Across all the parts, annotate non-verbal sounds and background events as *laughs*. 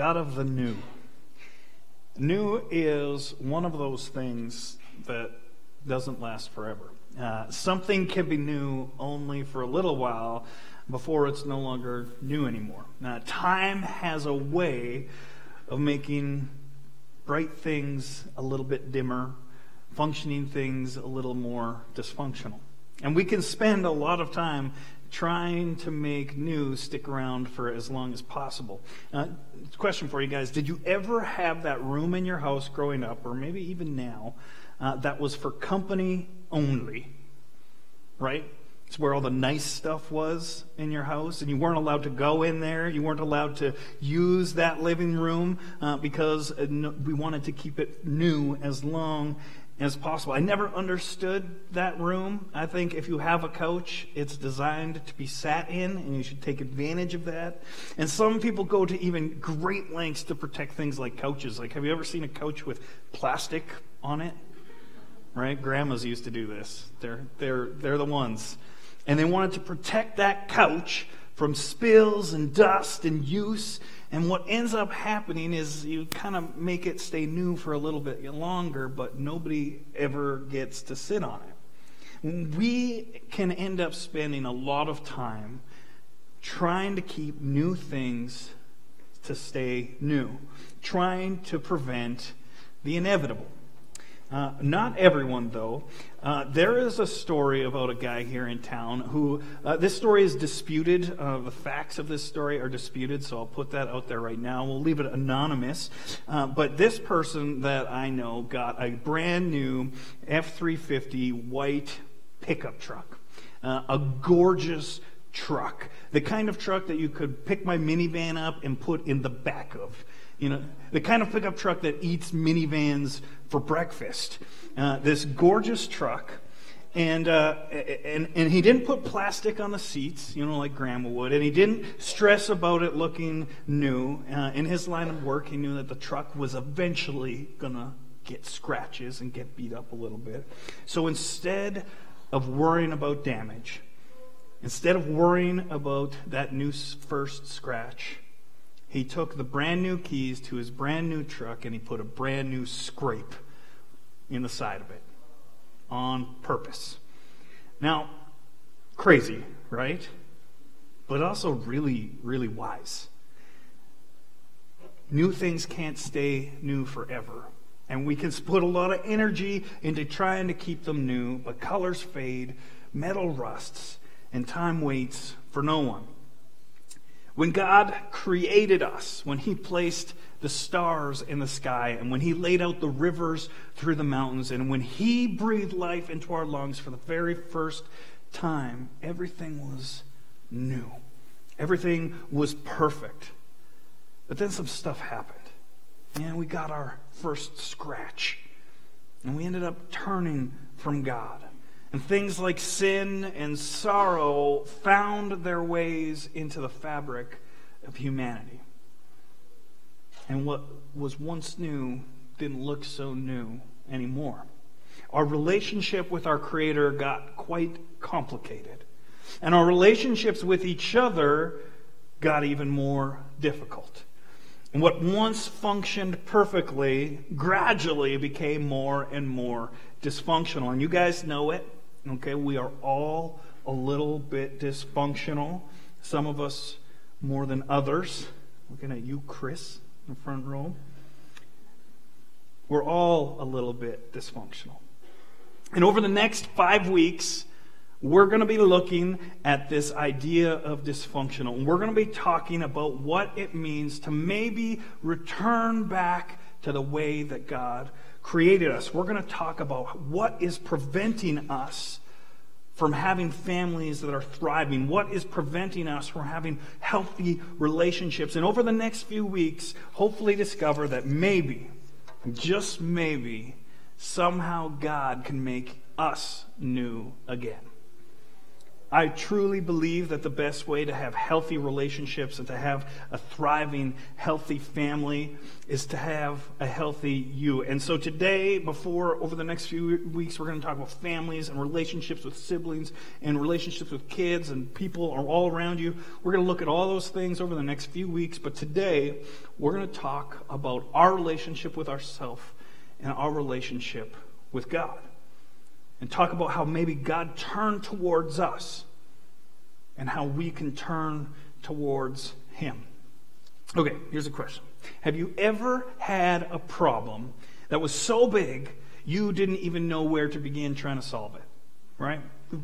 God of the new. New is one of those things that doesn't last forever. Uh, something can be new only for a little while before it's no longer new anymore. Now, time has a way of making bright things a little bit dimmer, functioning things a little more dysfunctional. And we can spend a lot of time trying to make new stick around for as long as possible. Uh, question for you guys Did you ever have that room in your house growing up, or maybe even now, uh, that was for company only? Right? It's where all the nice stuff was in your house, and you weren't allowed to go in there. You weren't allowed to use that living room uh, because uh, we wanted to keep it new as long as possible. I never understood that room. I think if you have a couch, it's designed to be sat in, and you should take advantage of that. And some people go to even great lengths to protect things like couches. Like, have you ever seen a couch with plastic on it? Right? Grandmas used to do this. They're, they're, they're the ones. And they wanted to protect that couch from spills and dust and use. And what ends up happening is you kind of make it stay new for a little bit longer, but nobody ever gets to sit on it. We can end up spending a lot of time trying to keep new things to stay new, trying to prevent the inevitable. Uh, not everyone, though. Uh, there is a story about a guy here in town who, uh, this story is disputed. Uh, the facts of this story are disputed, so I'll put that out there right now. We'll leave it anonymous. Uh, but this person that I know got a brand new F 350 white pickup truck, uh, a gorgeous truck, the kind of truck that you could pick my minivan up and put in the back of. You know, the kind of pickup truck that eats minivans for breakfast. Uh, this gorgeous truck. And, uh, and, and he didn't put plastic on the seats, you know, like Grandma would. And he didn't stress about it looking new. Uh, in his line of work, he knew that the truck was eventually going to get scratches and get beat up a little bit. So instead of worrying about damage, instead of worrying about that new first scratch, he took the brand new keys to his brand new truck and he put a brand new scrape in the side of it on purpose. Now, crazy, right? But also really, really wise. New things can't stay new forever. And we can put a lot of energy into trying to keep them new, but colors fade, metal rusts, and time waits for no one. When God created us, when He placed the stars in the sky, and when He laid out the rivers through the mountains, and when He breathed life into our lungs for the very first time, everything was new. Everything was perfect. But then some stuff happened. And we got our first scratch. And we ended up turning from God. And things like sin and sorrow found their ways into the fabric of humanity. And what was once new didn't look so new anymore. Our relationship with our Creator got quite complicated. And our relationships with each other got even more difficult. And what once functioned perfectly gradually became more and more dysfunctional. And you guys know it. Okay, we are all a little bit dysfunctional. Some of us more than others. Looking at you, Chris, the front row. We're all a little bit dysfunctional. And over the next five weeks, we're going to be looking at this idea of dysfunctional. And we're going to be talking about what it means to maybe return back to the way that God created us. We're going to talk about what is preventing us from having families that are thriving, what is preventing us from having healthy relationships. And over the next few weeks, hopefully discover that maybe, just maybe, somehow God can make us new again. I truly believe that the best way to have healthy relationships and to have a thriving, healthy family is to have a healthy you. And so today, before, over the next few weeks, we're going to talk about families and relationships with siblings and relationships with kids and people all around you. We're going to look at all those things over the next few weeks. But today, we're going to talk about our relationship with ourselves and our relationship with God and talk about how maybe God turned towards us and how we can turn towards Him. Okay, here's a question Have you ever had a problem that was so big you didn't even know where to begin trying to solve it? Right?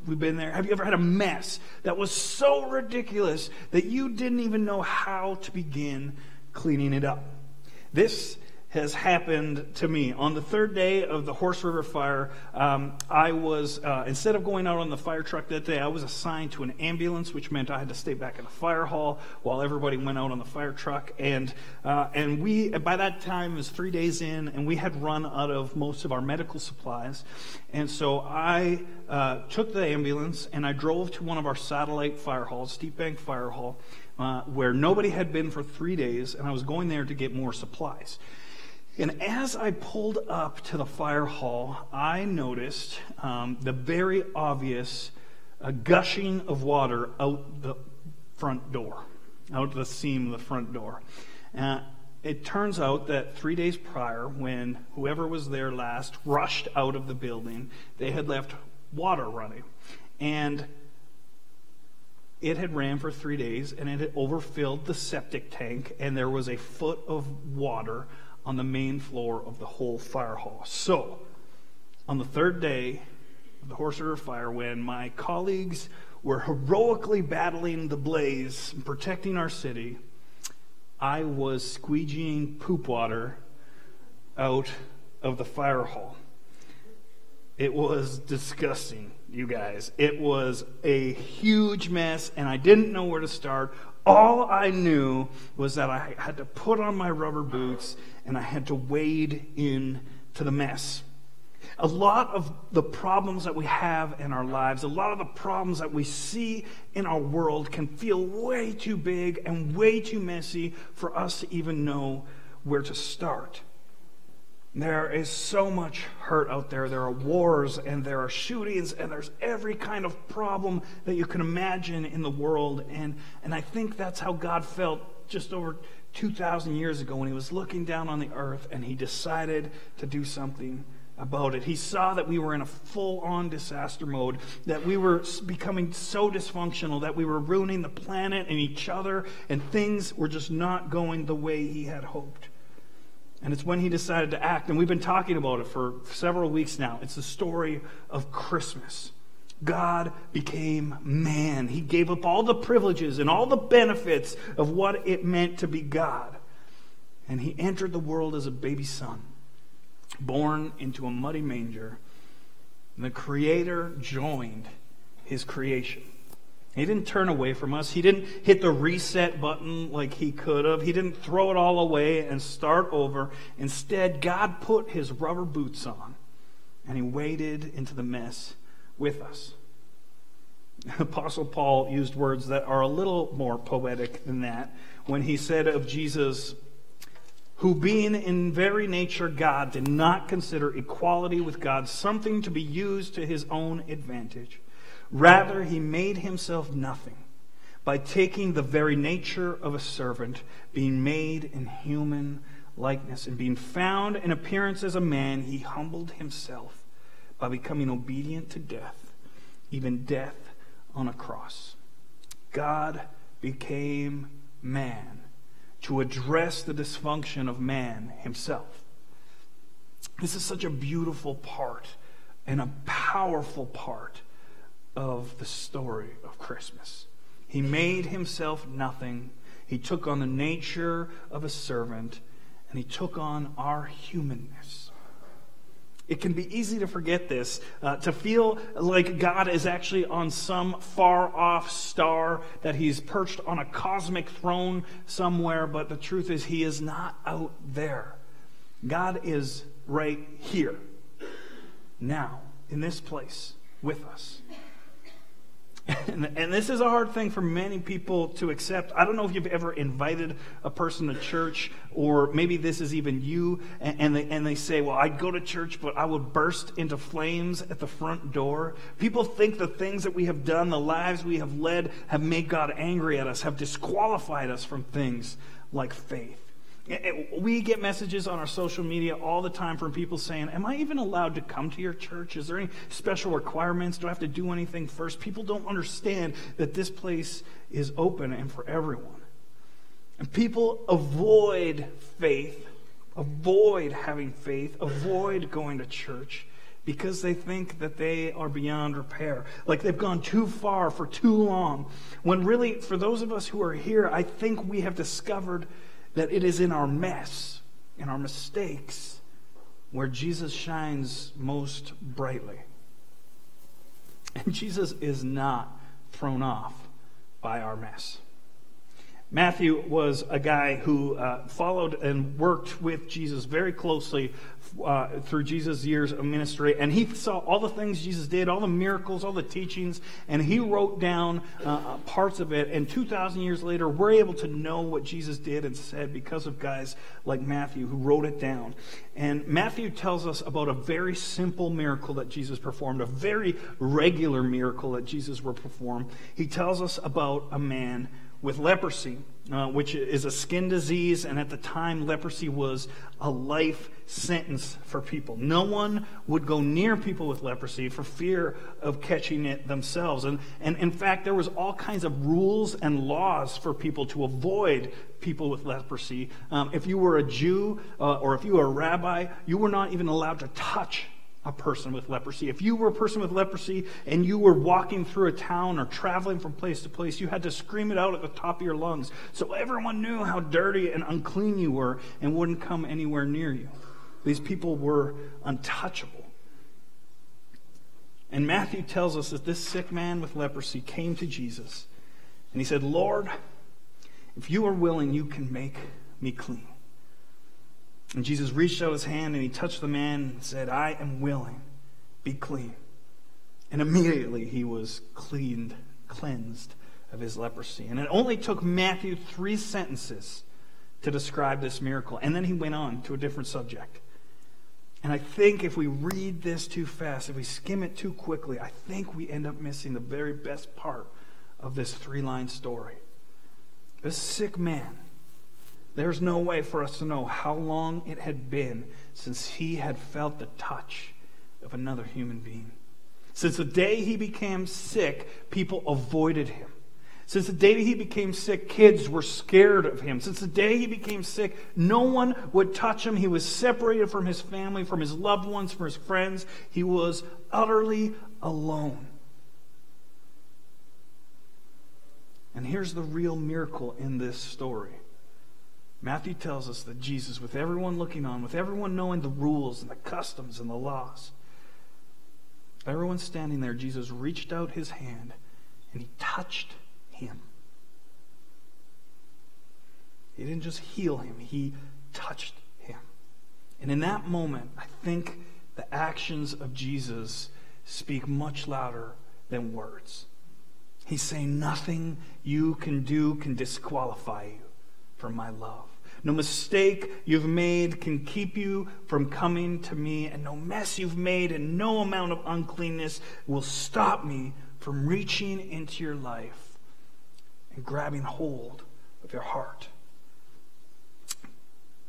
We've been there. Have you ever had a mess that was so ridiculous that you didn't even know how to begin cleaning it up? This has happened to me. On the third day of the Horse River fire, um, I was, uh, instead of going out on the fire truck that day, I was assigned to an ambulance, which meant I had to stay back in the fire hall while everybody went out on the fire truck. And, uh, and we, by that time, it was three days in, and we had run out of most of our medical supplies. And so I uh, took the ambulance and I drove to one of our satellite fire halls, Steep Bank Fire Hall, uh, where nobody had been for three days, and I was going there to get more supplies. And as I pulled up to the fire hall, I noticed um, the very obvious uh, gushing of water out the front door, out the seam of the front door. Uh, it turns out that three days prior, when whoever was there last rushed out of the building, they had left water running. And it had ran for three days and it had overfilled the septic tank, and there was a foot of water on the main floor of the whole fire hall. So, on the third day of the Horse River fire, when my colleagues were heroically battling the blaze and protecting our city, I was squeegeeing poop water out of the fire hall. It was disgusting, you guys. It was a huge mess, and I didn't know where to start. All I knew was that I had to put on my rubber boots and I had to wade in to the mess. A lot of the problems that we have in our lives, a lot of the problems that we see in our world can feel way too big and way too messy for us to even know where to start. There is so much hurt out there. There are wars and there are shootings and there's every kind of problem that you can imagine in the world. And, and I think that's how God felt just over 2,000 years ago when he was looking down on the earth and he decided to do something about it. He saw that we were in a full on disaster mode, that we were becoming so dysfunctional, that we were ruining the planet and each other, and things were just not going the way he had hoped. And it's when he decided to act. And we've been talking about it for several weeks now. It's the story of Christmas. God became man. He gave up all the privileges and all the benefits of what it meant to be God. And he entered the world as a baby son, born into a muddy manger. And the Creator joined his creation. He didn't turn away from us. He didn't hit the reset button like he could have. He didn't throw it all away and start over. Instead, God put his rubber boots on and he waded into the mess with us. Apostle Paul used words that are a little more poetic than that when he said of Jesus, who being in very nature God did not consider equality with God something to be used to his own advantage. Rather, he made himself nothing by taking the very nature of a servant, being made in human likeness, and being found in appearance as a man, he humbled himself by becoming obedient to death, even death on a cross. God became man to address the dysfunction of man himself. This is such a beautiful part and a powerful part of the story of Christmas. He made himself nothing. He took on the nature of a servant, and he took on our humanness. It can be easy to forget this, uh, to feel like God is actually on some far off star, that he's perched on a cosmic throne somewhere, but the truth is, he is not out there. God is right here, now, in this place, with us. And, this is a hard thing for many people to accept. I don't know if you've ever invited a person to church, or maybe this is even you, and, they, and they say, Well, I'd go to church, but I would burst into flames at the front door. People think the things that we have done, the lives we have led, have made God angry at us, have disqualified us from things like faith. We get messages on our social media all the time from people saying, Am I even allowed to come to your church? Is there any special requirements? Do I have to do anything first? People don't understand that this place is open and for everyone. And people avoid faith, avoid having faith, avoid going to church because they think that they are beyond repair. Like they've gone too far for too long. When really, for those of us who are here, I think we have discovered that it is in our mess, in our mistakes, where Jesus shines most brightly. And Jesus is not thrown off by our mess. Matthew was a guy who uh, followed and worked with Jesus very closely uh, through Jesus' years of ministry. And he saw all the things Jesus did, all the miracles, all the teachings, and he wrote down uh, parts of it. And 2,000 years later, we're able to know what Jesus did and said because of guys like Matthew who wrote it down. And Matthew tells us about a very simple miracle that Jesus performed, a very regular miracle that Jesus will perform. He tells us about a man with leprosy, uh, which is a skin disease, and at the time, leprosy was a life sentence for people. No one would go near people with leprosy for fear of catching it themselves. And, and in fact, there was all kinds of rules and laws for people to avoid people with leprosy. Um, if you were a Jew uh, or if you were a rabbi, you were not even allowed to touch a person with leprosy. If you were a person with leprosy and you were walking through a town or traveling from place to place, you had to scream it out at the top of your lungs so everyone knew how dirty and unclean you were and wouldn't come anywhere near you. These people were untouchable. And Matthew tells us that this sick man with leprosy came to Jesus and he said, Lord, if you are willing, you can make me clean. And Jesus reached out his hand and he touched the man and said, I am willing, be clean. And immediately he was cleaned, cleansed of his leprosy. And it only took Matthew three sentences to describe this miracle. And then he went on to a different subject. And I think if we read this too fast, if we skim it too quickly, I think we end up missing the very best part of this three line story. This sick man there's no way for us to know how long it had been since he had felt the touch of another human being. Since the day he became sick, people avoided him. Since the day he became sick, kids were scared of him. Since the day he became sick, no one would touch him. He was separated from his family, from his loved ones, from his friends. He was utterly alone. And here's the real miracle in this story Matthew tells us that Jesus, with everyone looking on, with everyone knowing the rules and the customs and the laws, everyone standing there, Jesus reached out his hand and he touched him. He didn't just heal him, he touched him. And in that moment, I think the actions of Jesus speak much louder than words. He's saying, Nothing you can do can disqualify you from my love. No mistake you've made can keep you from coming to me, and no mess you've made and no amount of uncleanness will stop me from reaching into your life and grabbing hold of your heart.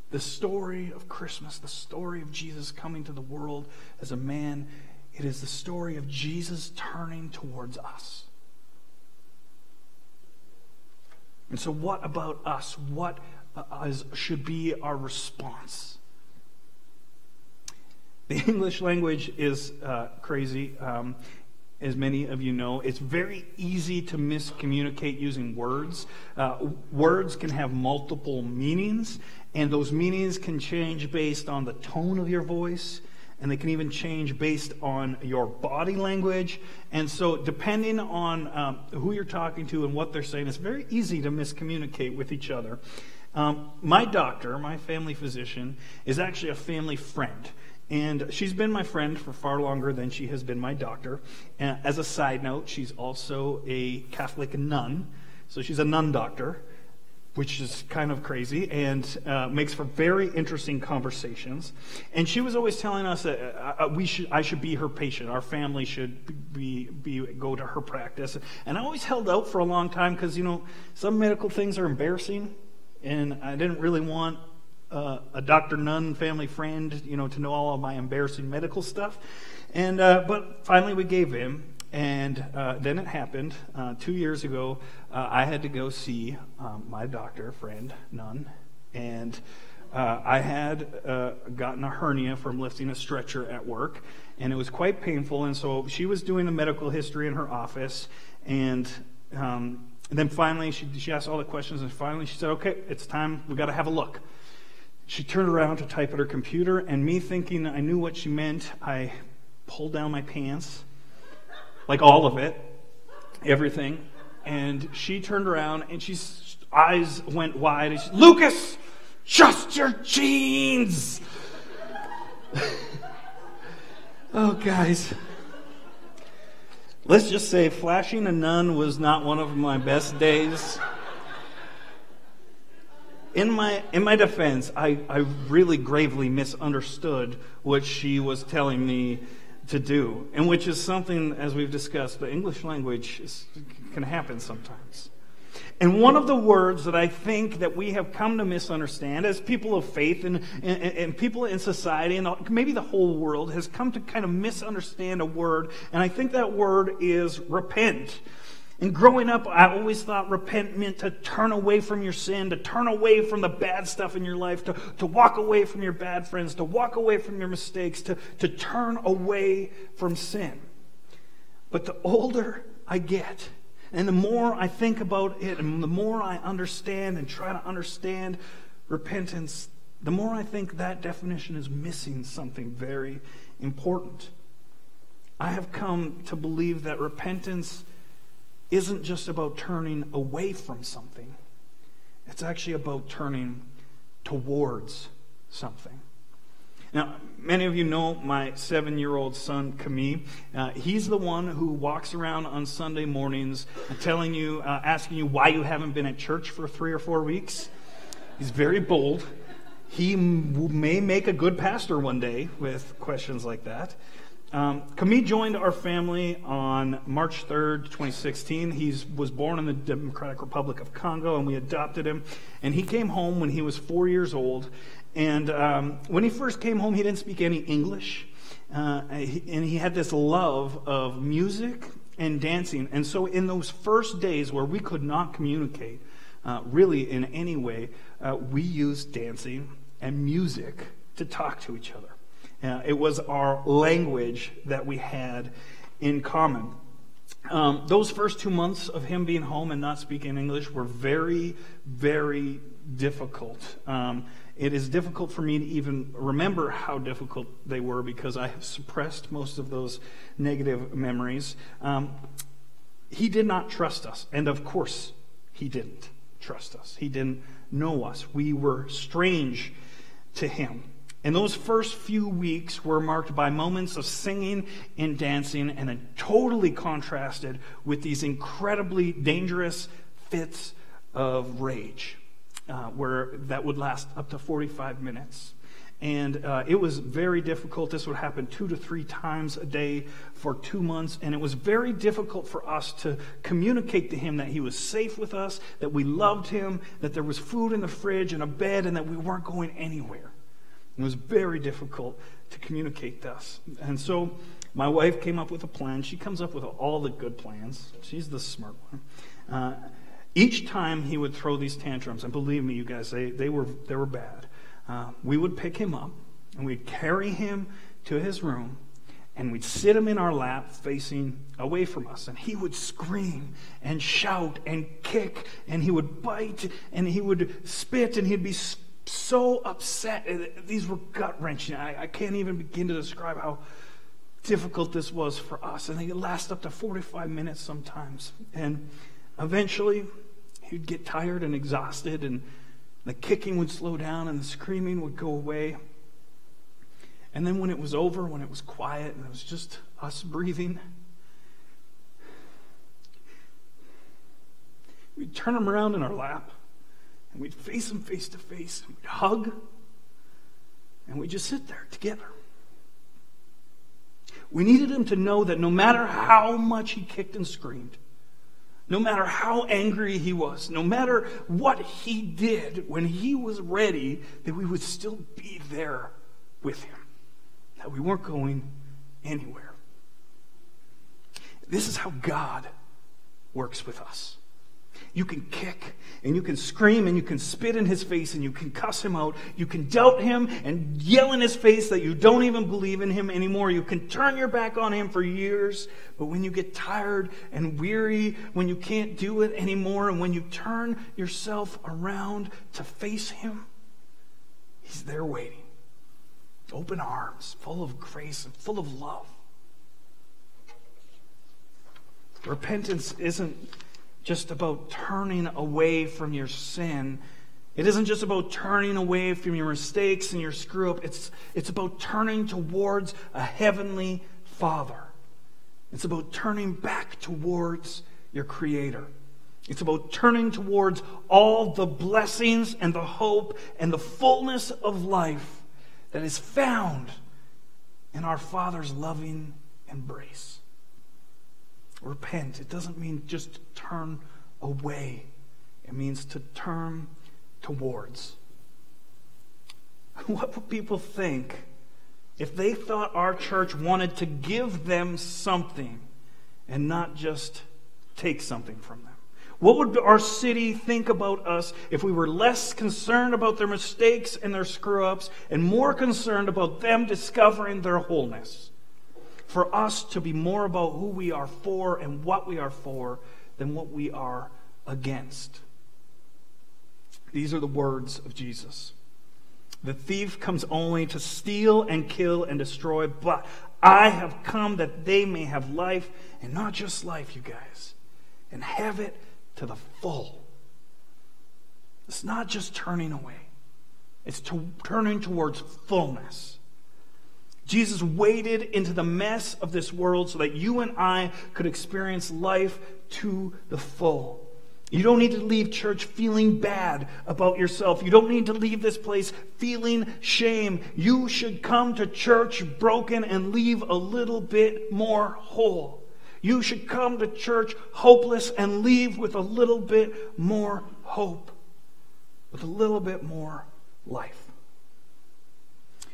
The story of Christmas, the story of Jesus coming to the world as a man, it is the story of Jesus turning towards us. And so, what about us? What uh, should be our response? The *laughs* English language is uh, crazy, um, as many of you know. It's very easy to miscommunicate using words. Uh, words can have multiple meanings, and those meanings can change based on the tone of your voice and they can even change based on your body language. And so, depending on um, who you're talking to and what they're saying, it's very easy to miscommunicate with each other. Um, my doctor, my family physician, is actually a family friend. And she's been my friend for far longer than she has been my doctor. And as a side note, she's also a Catholic nun. So she's a nun doctor, which is kind of crazy and uh, makes for very interesting conversations. And she was always telling us that uh, uh we should, I should be her patient. Our family should be, be, go to her practice. And I always held out for a long time because, you know, some medical things are embarrassing. And I didn't really want uh, a Dr. Nun family friend, you know, to know all of my embarrassing medical stuff. And, uh, but finally we gave in. And uh, then it happened uh, two years ago. Uh, I had to go see um, my doctor friend, Nun. And uh, I had gotten a hernia from lifting a stretcher at work. And it was quite painful. And so she was doing the medical history in her office. And um, then finally, she, she asked all the questions. And finally, she said, Okay, it's time. we got to have a look. She turned around to type at her computer, and me thinking I knew what she meant, I pulled down my pants, like all of it, everything. And she turned around, and she's eyes went wide. And she, Lucas, just your jeans. *laughs* oh, guys. Let's just say flashing a nun was not one of my best days in my in my defense, I, I really gravely misunderstood what she was telling me to do, and which is something, as we've discussed, the English language is, can happen sometimes. And one of the words that I think that we have come to misunderstand as people of faith and, and, and, people in society and maybe the whole world has come to kind of misunderstand a word. And I think that word is repent. And growing up, I always thought repent meant to turn away from your sin, to turn away from the bad stuff in your life, to, to walk away from your bad friends, to walk away from your mistakes, to, to turn away from sin. But the older I get, and the more I think about it, and the more I understand and try to understand repentance, the more I think that definition is missing something very important. I have come to believe that repentance isn't just about turning away from something, it's actually about turning towards something. Now, many of you know my seven year old son, Camille. Uh, he's the one who walks around on Sunday mornings telling you, uh, asking you why you haven't been at church for three or four weeks. He's very bold. He m- may make a good pastor one day with questions like that. Um, joined our family on March 3rd, 2016. He was born in the Democratic Republic of Congo, and we adopted him. And he came home when he was four years old. And um, when he first came home, he didn't speak any English. Uh, and he had this love of music and dancing. And so, in those first days where we could not communicate uh, really in any way, uh, we used dancing and music to talk to each other. Uh, it was our language that we had in common. Um, those first two months of him being home and not speaking English were very, very difficult. Um, it is difficult for me to even remember how difficult they were because I have suppressed most of those negative memories. Um, he did not trust us, and of course, he didn't trust us. He didn't know us. We were strange to him. And those first few weeks were marked by moments of singing and dancing, and it totally contrasted with these incredibly dangerous fits of rage, uh, where that would last up to 45 minutes. And uh, it was very difficult. This would happen two to three times a day for two months. And it was very difficult for us to communicate to him that he was safe with us, that we loved him, that there was food in the fridge and a bed, and that we weren't going anywhere. It was very difficult to communicate this. And so my wife came up with a plan. She comes up with all the good plans. She's the smart one. Uh, each time he would throw these tantrums, and believe me, you guys, they, they, were, they were bad, uh, we would pick him up and we'd carry him to his room and we'd sit him in our lap facing away from us. And he would scream and shout and kick and he would bite and he would spit and he'd be so upset. These were gut wrenching. I, I, can't even begin to describe how difficult this was for us. And they last up to 45 minutes sometimes. And eventually, he'd get tired and exhausted, and the kicking would slow down, and the screaming would go away. And then when it was over, when it was quiet and it was just us breathing, we'd turn him around in our lap and we'd face him face to face and we'd hug and we'd just sit there together. We needed him to know that no matter how much he kicked and screamed, no matter how angry he was, no matter what he did when he was ready, that we would still be there with him, that we weren't going anywhere. This is how God works with us. You can kick and you can scream and you can spit in his face and you can cuss him out. You can doubt him and yell in his face that you don't even believe in him anymore. You can turn your back on him for years. But when you get tired and weary, when you can't do it anymore, and when you turn yourself around to face him, he's there waiting. Open arms, full of grace and full of love. Repentance isn't just about turning away from your sin. It isn't just about turning away from your mistakes and your screw up. It's, it's about turning towards a heavenly Father. It's about turning back towards your Creator. It's about turning towards all the blessings and the hope and the fullness of life that is found in our Father's loving embrace repent. It doesn't mean just turn away, it means to turn towards. *laughs* What would people think if they thought our church wanted to give them something and not just take something from them? What would our city think about us if we were less concerned about their mistakes and their screw ups and more concerned about them discovering their wholeness? For us to be more about who we are for and what we are for than what we are against. These are the words of Jesus. The thief comes only to steal and kill and destroy, but I have come that they may have life, and not just life, you guys, and have it to the full. It's not just turning away, it's to, turning towards fullness. Jesus waded into the mess of this world so that you and I could experience life to the full. You don't need to leave church feeling bad about yourself. You don't need to leave this place feeling shame. You should come to church broken and leave a little bit more whole. You should come to church hopeless and leave with a little bit more hope, with a little bit more life.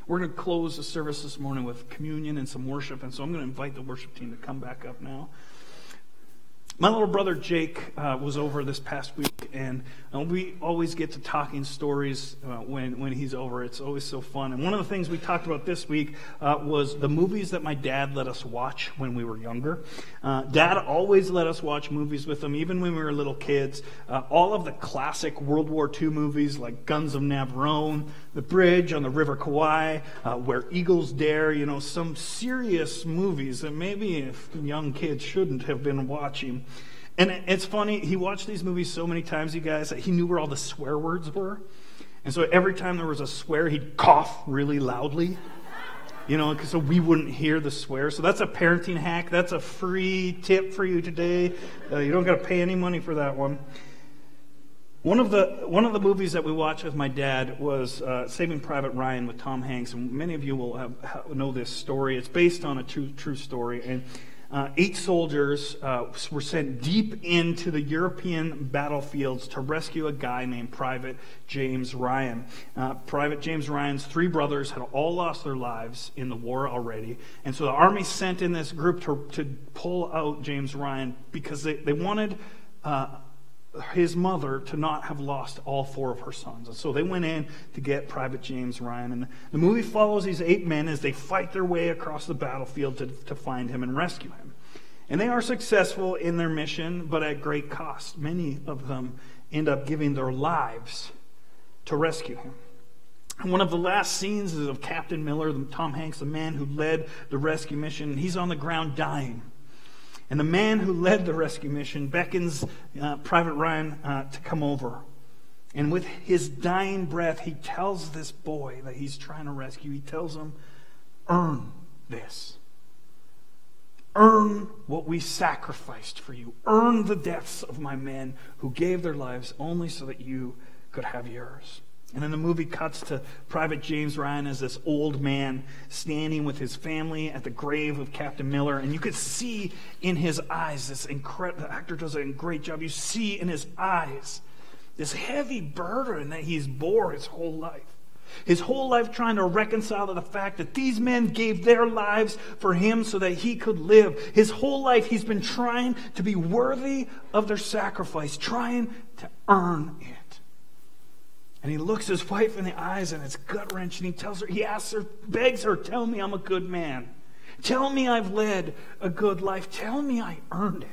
We're going to close the service this morning with communion and some worship, and so I'm going to invite the worship team to come back up now. My little brother Jake uh, was over this past week, and uh, we always get to talking stories uh, when, when he's over. It's always so fun. And one of the things we talked about this week uh, was the movies that my dad let us watch when we were younger. Uh, dad always let us watch movies with him, even when we were little kids. Uh, all of the classic World War II movies like Guns of Navarone, The Bridge on the River Kwai, Where Eagles Dare, you know, some serious movies that maybe young kids shouldn't have been watching. And it's funny, he watched these movies so many times, you guys, that he knew where all the swear words were. And so every time there was a swear, he'd cough really loudly, you know, so we wouldn't hear the swear. So that's a parenting hack. That's a free tip for you today. Uh, you don't got to pay any money for that one. One of the one of the movies that we watched with my dad was uh, Saving Private Ryan with Tom Hanks, and many of you will have, know this story. It's based on a true true story, and uh, eight soldiers uh, were sent deep into the European battlefields to rescue a guy named Private James Ryan. Uh, Private James Ryan's three brothers had all lost their lives in the war already, and so the army sent in this group to, to pull out James Ryan because they, they wanted uh, his mother to not have lost all four of her sons. And so they went in to get Private James Ryan. And the movie follows these eight men as they fight their way across the battlefield to, to find him and rescue him. And they are successful in their mission, but at great cost. Many of them end up giving their lives to rescue him. And one of the last scenes is of Captain Miller, Tom Hanks, the man who led the rescue mission. He's on the ground dying. And the man who led the rescue mission beckons uh, Private Ryan uh, to come over. And with his dying breath, he tells this boy that he's trying to rescue, he tells him, earn this. Earn what we sacrificed for you. Earn the deaths of my men who gave their lives only so that you could have yours. And then the movie cuts to Private James Ryan as this old man standing with his family at the grave of Captain Miller. And you could see in his eyes this incredible, the actor does a great job. You see in his eyes this heavy burden that he's bore his whole life. His whole life trying to reconcile to the fact that these men gave their lives for him so that he could live. His whole life he's been trying to be worthy of their sacrifice, trying to earn it. And he looks his wife in the eyes and it's gut wrenching. He tells her, he asks her, begs her, tell me I'm a good man. Tell me I've led a good life. Tell me I earned it.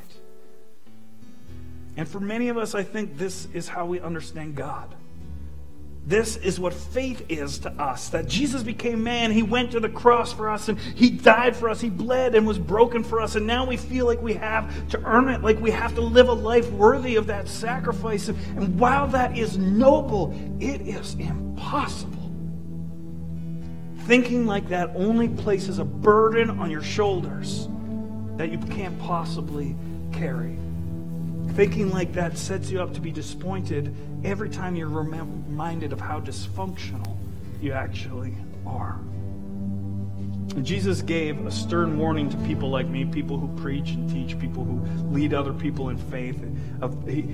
And for many of us, I think this is how we understand God. This is what faith is to us that Jesus became man. He went to the cross for us and he died for us. He bled and was broken for us. And now we feel like we have to earn it, like we have to live a life worthy of that sacrifice. And while that is noble, it is impossible. Thinking like that only places a burden on your shoulders that you can't possibly carry. Thinking like that sets you up to be disappointed every time you're reminded of how dysfunctional you actually are. Jesus gave a stern warning to people like me, people who preach and teach, people who lead other people in faith. He,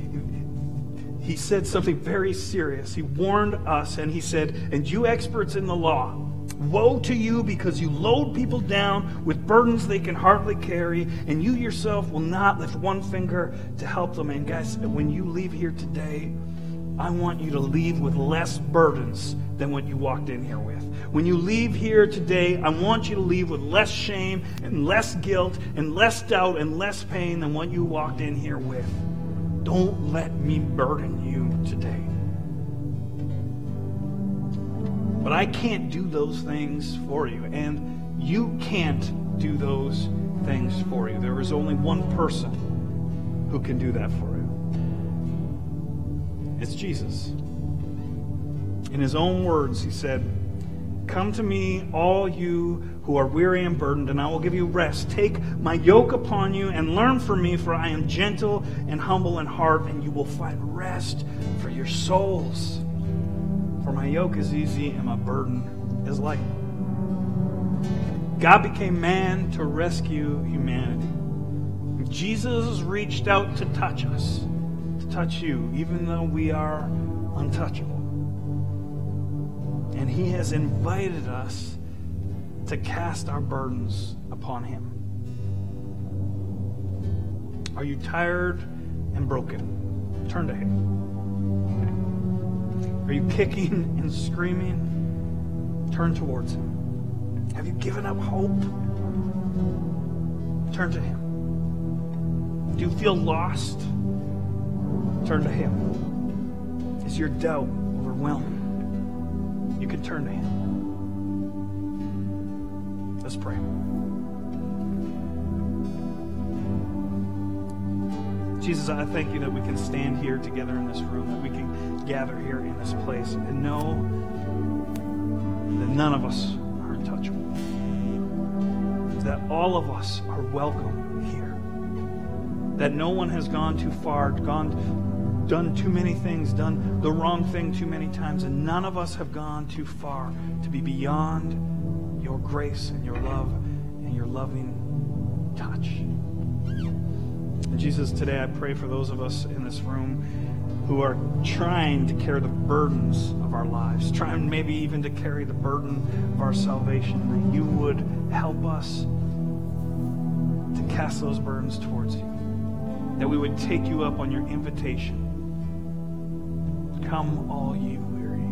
he said something very serious. He warned us and he said, And you experts in the law, Woe to you because you load people down with burdens they can hardly carry, and you yourself will not lift one finger to help them. And guys, when you leave here today, I want you to leave with less burdens than what you walked in here with. When you leave here today, I want you to leave with less shame and less guilt and less doubt and less pain than what you walked in here with. Don't let me burden you today. But I can't do those things for you, and you can't do those things for you. There is only one person who can do that for you. It's Jesus. In his own words, he said, Come to me, all you who are weary and burdened, and I will give you rest. Take my yoke upon you and learn from me, for I am gentle and humble in heart, and you will find rest for your souls. For my yoke is easy and my burden is light. God became man to rescue humanity. Jesus reached out to touch us, to touch you, even though we are untouchable. And he has invited us to cast our burdens upon him. Are you tired and broken? Turn to him. Are you kicking *laughs* and screaming? Turn towards Him. Have you given up hope? Turn to Him. Do you feel lost? Turn to Him. Is your doubt overwhelming? You can turn to Him. Let's pray. Jesus, I thank you that we can stand here together in this room, that we can gather here in this place and know that none of us are untouchable. That all of us are welcome here. That no one has gone too far, gone done too many things, done the wrong thing too many times, and none of us have gone too far to be beyond your grace and your love and your loving touch. And Jesus, today I pray for those of us in this room who are trying to carry the burdens of our lives, trying maybe even to carry the burden of our salvation, that you would help us to cast those burdens towards you, that we would take you up on your invitation. Come, all ye weary.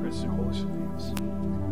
Praise the Holy Spirit.